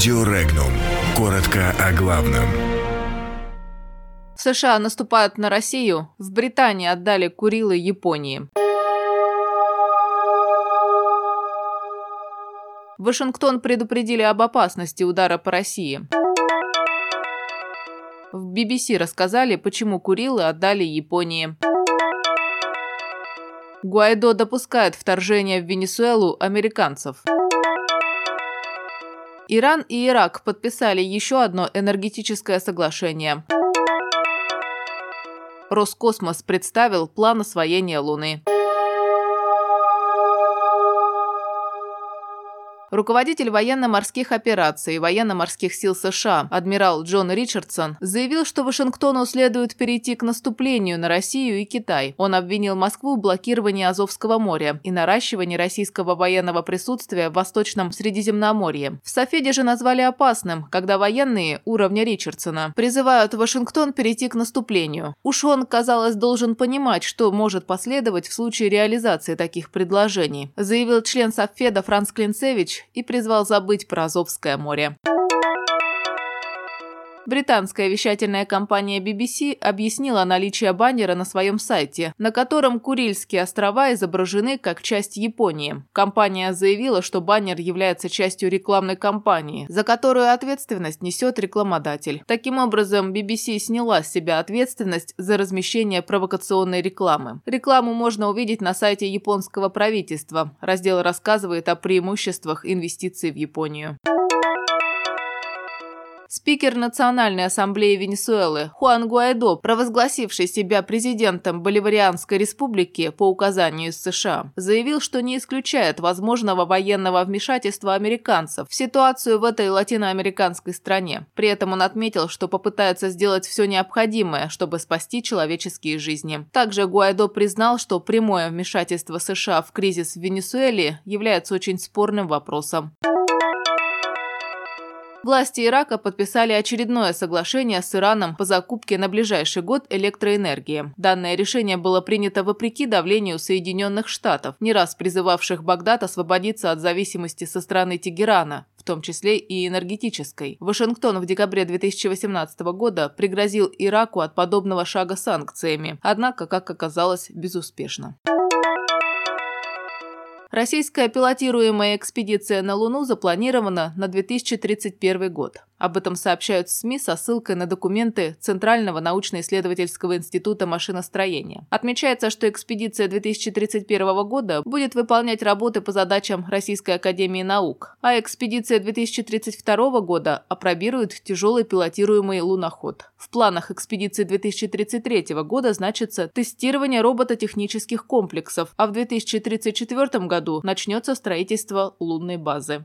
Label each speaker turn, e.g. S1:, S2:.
S1: Радио Регнум. Коротко о главном.
S2: США наступают на Россию, в Британии отдали Курилы Японии. Вашингтон предупредили об опасности удара по России. В BBC рассказали, почему Курилы отдали Японии. Гуайдо допускает вторжение в Венесуэлу американцев. Иран и Ирак подписали еще одно энергетическое соглашение. Роскосмос представил план освоения Луны. Руководитель военно-морских операций военно-морских сил США адмирал Джон Ричардсон заявил, что Вашингтону следует перейти к наступлению на Россию и Китай. Он обвинил Москву в блокировании Азовского моря и наращивании российского военного присутствия в Восточном Средиземноморье. В Софеде же назвали опасным, когда военные уровня Ричардсона призывают Вашингтон перейти к наступлению. Уж он, казалось, должен понимать, что может последовать в случае реализации таких предложений, заявил член Софеда Франц Клинцевич и призвал забыть про Азовское море. Британская вещательная компания BBC объяснила наличие баннера на своем сайте, на котором Курильские острова изображены как часть Японии. Компания заявила, что баннер является частью рекламной кампании, за которую ответственность несет рекламодатель. Таким образом, BBC сняла с себя ответственность за размещение провокационной рекламы. Рекламу можно увидеть на сайте японского правительства. Раздел рассказывает о преимуществах инвестиций в Японию. Спикер Национальной ассамблеи Венесуэлы Хуан Гуайдо, провозгласивший себя президентом Боливарианской республики по указанию из США, заявил, что не исключает возможного военного вмешательства американцев в ситуацию в этой латиноамериканской стране. При этом он отметил, что попытается сделать все необходимое, чтобы спасти человеческие жизни. Также Гуайдо признал, что прямое вмешательство США в кризис в Венесуэле является очень спорным вопросом. Власти Ирака подписали очередное соглашение с Ираном по закупке на ближайший год электроэнергии. Данное решение было принято вопреки давлению Соединенных Штатов, не раз призывавших Багдад освободиться от зависимости со стороны Тегерана, в том числе и энергетической. Вашингтон в декабре 2018 года пригрозил Ираку от подобного шага санкциями, однако, как оказалось, безуспешно. Российская пилотируемая экспедиция на Луну запланирована на 2031 год. Об этом сообщают СМИ со ссылкой на документы Центрального научно-исследовательского института машиностроения. Отмечается, что экспедиция 2031 года будет выполнять работы по задачам Российской академии наук, а экспедиция 2032 года опробирует тяжелый пилотируемый луноход. В планах экспедиции 2033 года значится тестирование робототехнических комплексов, а в 2034 году начнется строительство лунной базы.